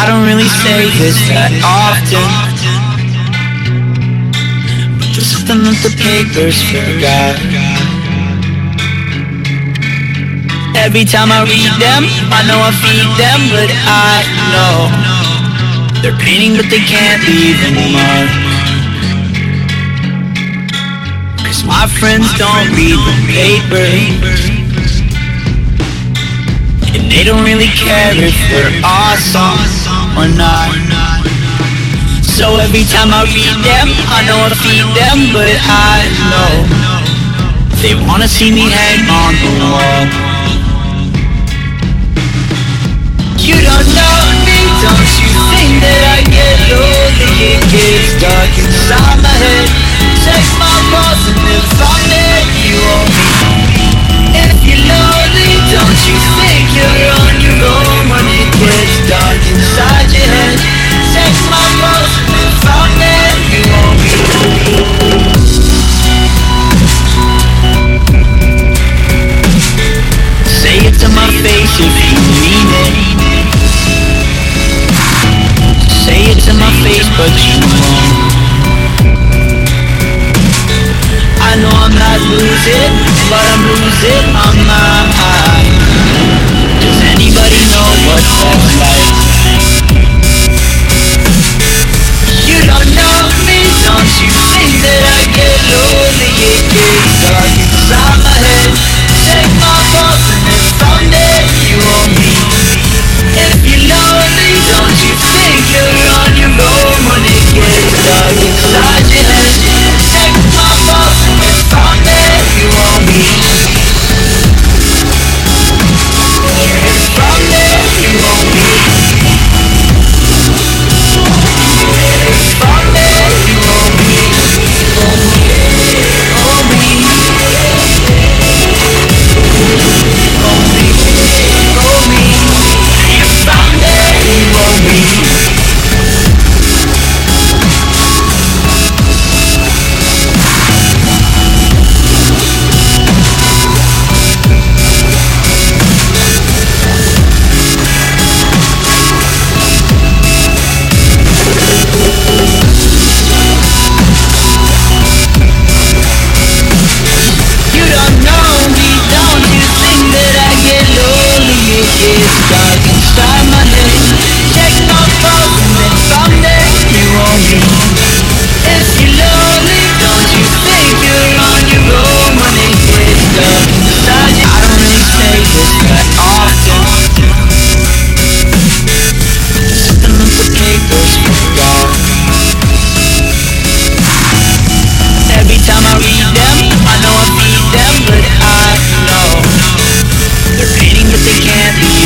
I don't really say this that often. But there's something that the papers forgot. Every time I read them, I know I feed them But I know They're painting but they can't leave a mark Cause my friends don't read the papers they don't really care if we're awesome or not. So every time I read them, I know I feed them, but I know they wanna see me hang on the wall. You don't know me, don't you think that I get lonely? It gets dark inside my head. not lose it, but I'm losing my mind. happy.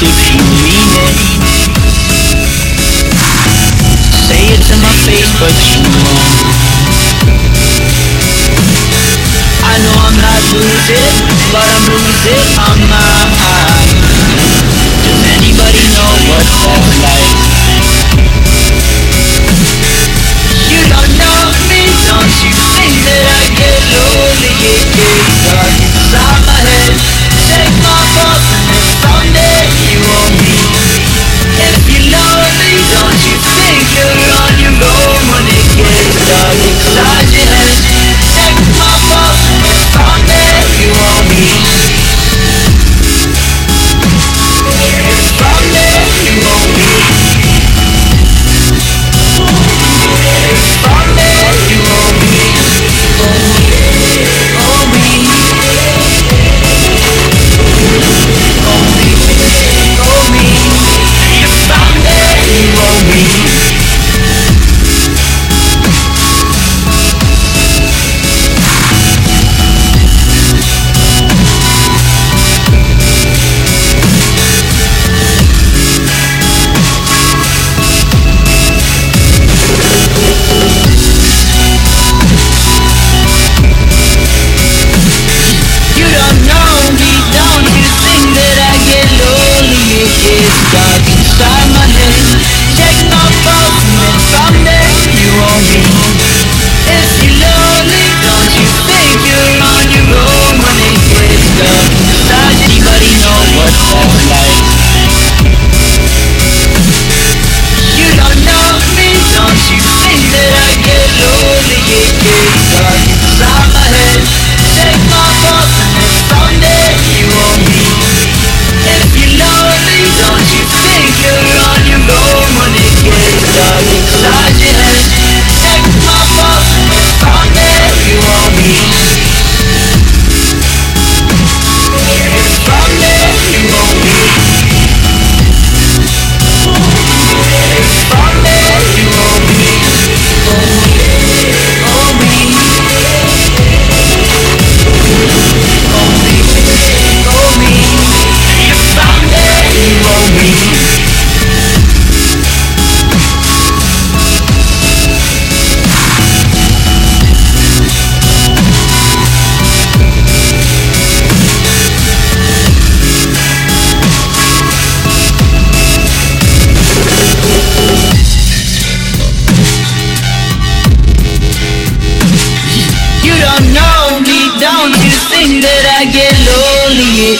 you Say it to my face but you won't. I know I'm not losing, but I'm losing my mind.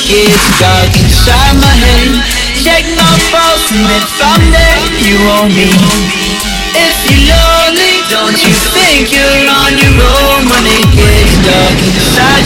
it's dark inside my head Take my false and if I'm there you own me If you're lonely, don't you think you're on your own When it gets dark inside your head?